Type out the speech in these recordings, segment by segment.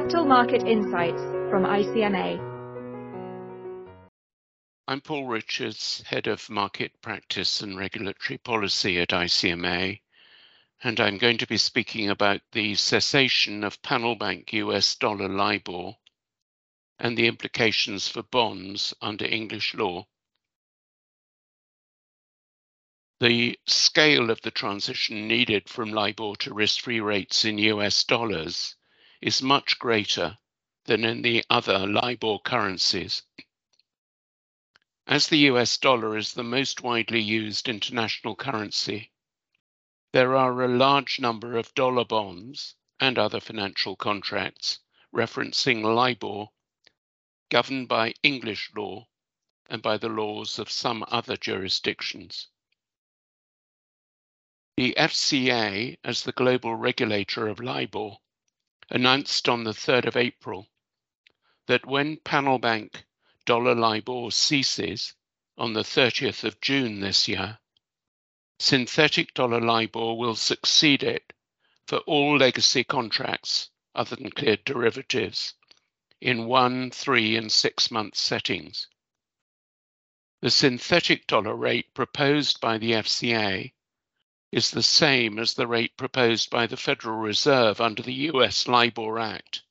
Capital Market Insights from ICMA. I'm Paul Richards, Head of Market Practice and Regulatory Policy at ICMA, and I'm going to be speaking about the cessation of panel bank US dollar LIBOR and the implications for bonds under English law. The scale of the transition needed from LIBOR to risk-free rates in US dollars is much greater than in the other LIBOR currencies. As the US dollar is the most widely used international currency, there are a large number of dollar bonds and other financial contracts referencing LIBOR governed by English law and by the laws of some other jurisdictions. The FCA, as the global regulator of LIBOR, announced on the 3rd of April that when panel bank dollar LIBOR ceases on the 30th of June this year, synthetic dollar LIBOR will succeed it for all legacy contracts other than cleared derivatives in one, three, and six month settings. The synthetic dollar rate proposed by the FCA is the same as the rate proposed by the Federal Reserve under the US LIBOR Act.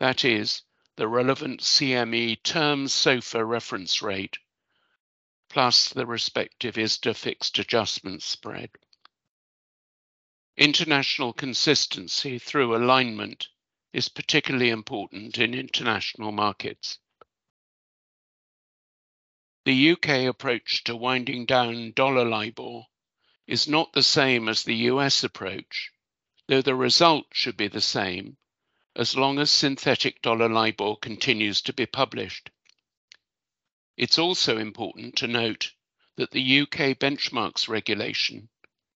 That is, the relevant CME term SOFR reference rate plus the respective ISDA fixed adjustment spread. International consistency through alignment is particularly important in international markets. The UK approach to winding down dollar LIBOR is not the same as the US approach, though the result should be the same as long as synthetic dollar LIBOR continues to be published. It's also important to note that the UK benchmarks regulation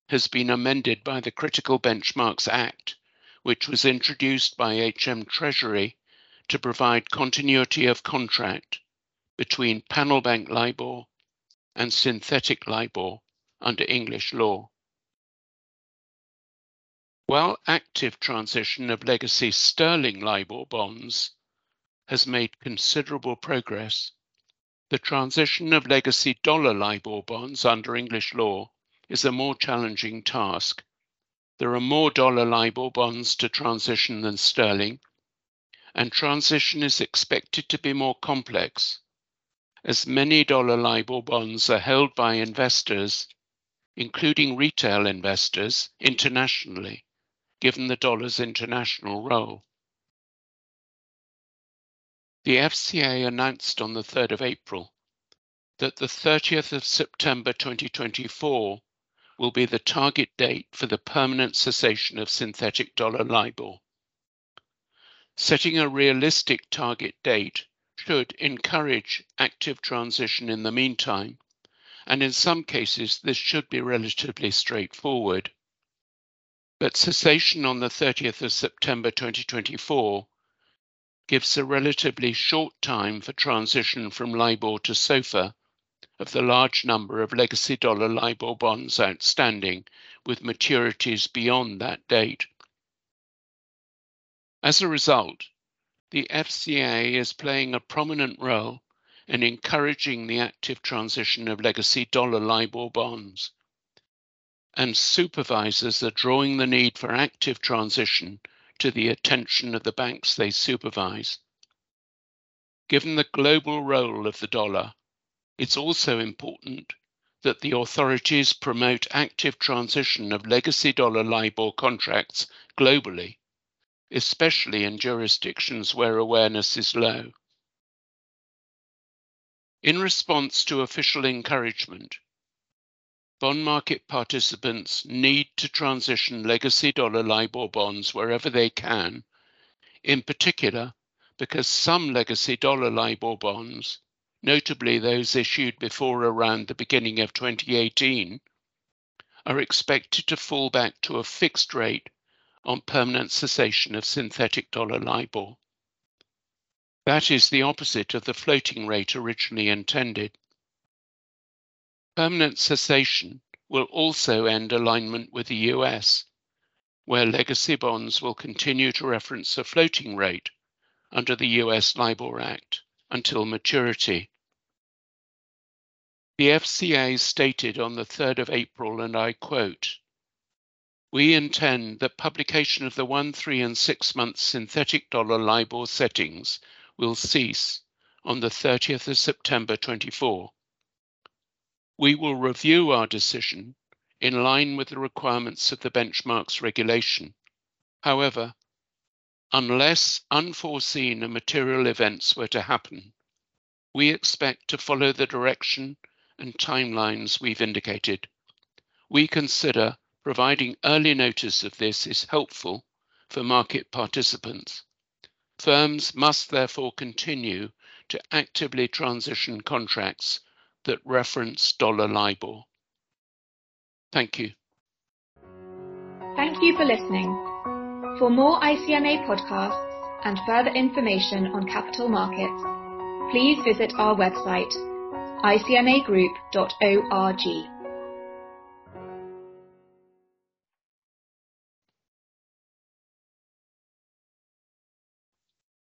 has been amended by the Critical Benchmarks Act, which was introduced by HM Treasury to provide continuity of contract between panel bank LIBOR and synthetic LIBOR under English law. While active transition of legacy sterling LIBOR bonds has made considerable progress, the transition of legacy dollar LIBOR bonds under English law is a more challenging task. There are more dollar LIBOR bonds to transition than sterling, and transition is expected to be more complex, as many dollar LIBOR bonds are held by investors, including retail investors internationally given the dollar's international role. The FCA announced on the 3rd of April that the 30th of September 2024 will be the target date for the permanent cessation of synthetic dollar LIBOR. Setting a realistic target date should encourage active transition in the meantime, and in some cases this should be relatively straightforward but cessation on the 30th of September 2024 gives a relatively short time for transition from LIBOR to SOFR of the large number of legacy dollar LIBOR bonds outstanding with maturities beyond that date. As a result, the FCA is playing a prominent role in encouraging the active transition of legacy dollar LIBOR bonds and supervisors are drawing the need for active transition to the attention of the banks they supervise. Given the global role of the dollar, it's also important that the authorities promote active transition of legacy dollar LIBOR contracts globally, especially in jurisdictions where awareness is low. In response to official encouragement, bond market participants need to transition legacy dollar LIBOR bonds wherever they can, in particular because some legacy dollar LIBOR bonds, notably those issued before around the beginning of 2018, are expected to fall back to a fixed rate on permanent cessation of synthetic dollar LIBOR. That is the opposite of the floating rate originally intended. Permanent cessation will also end alignment with the US, where legacy bonds will continue to reference a floating rate under the US LIBOR Act until maturity. The FCA stated on the 3rd of April, and I quote, we intend that publication of the one, three, and six month synthetic dollar LIBOR settings will cease on the 30th of September 24. We will review our decision in line with the requirements of the benchmarks regulation. However, unless unforeseen and material events were to happen, we expect to follow the direction and timelines we've indicated. We consider providing early notice of this is helpful for market participants. Firms must therefore continue to actively transition contracts that reference dollar LIBOR. Thank you. Thank you for listening. For more ICMA podcasts and further information on capital markets, please visit our website, icmagroup.org.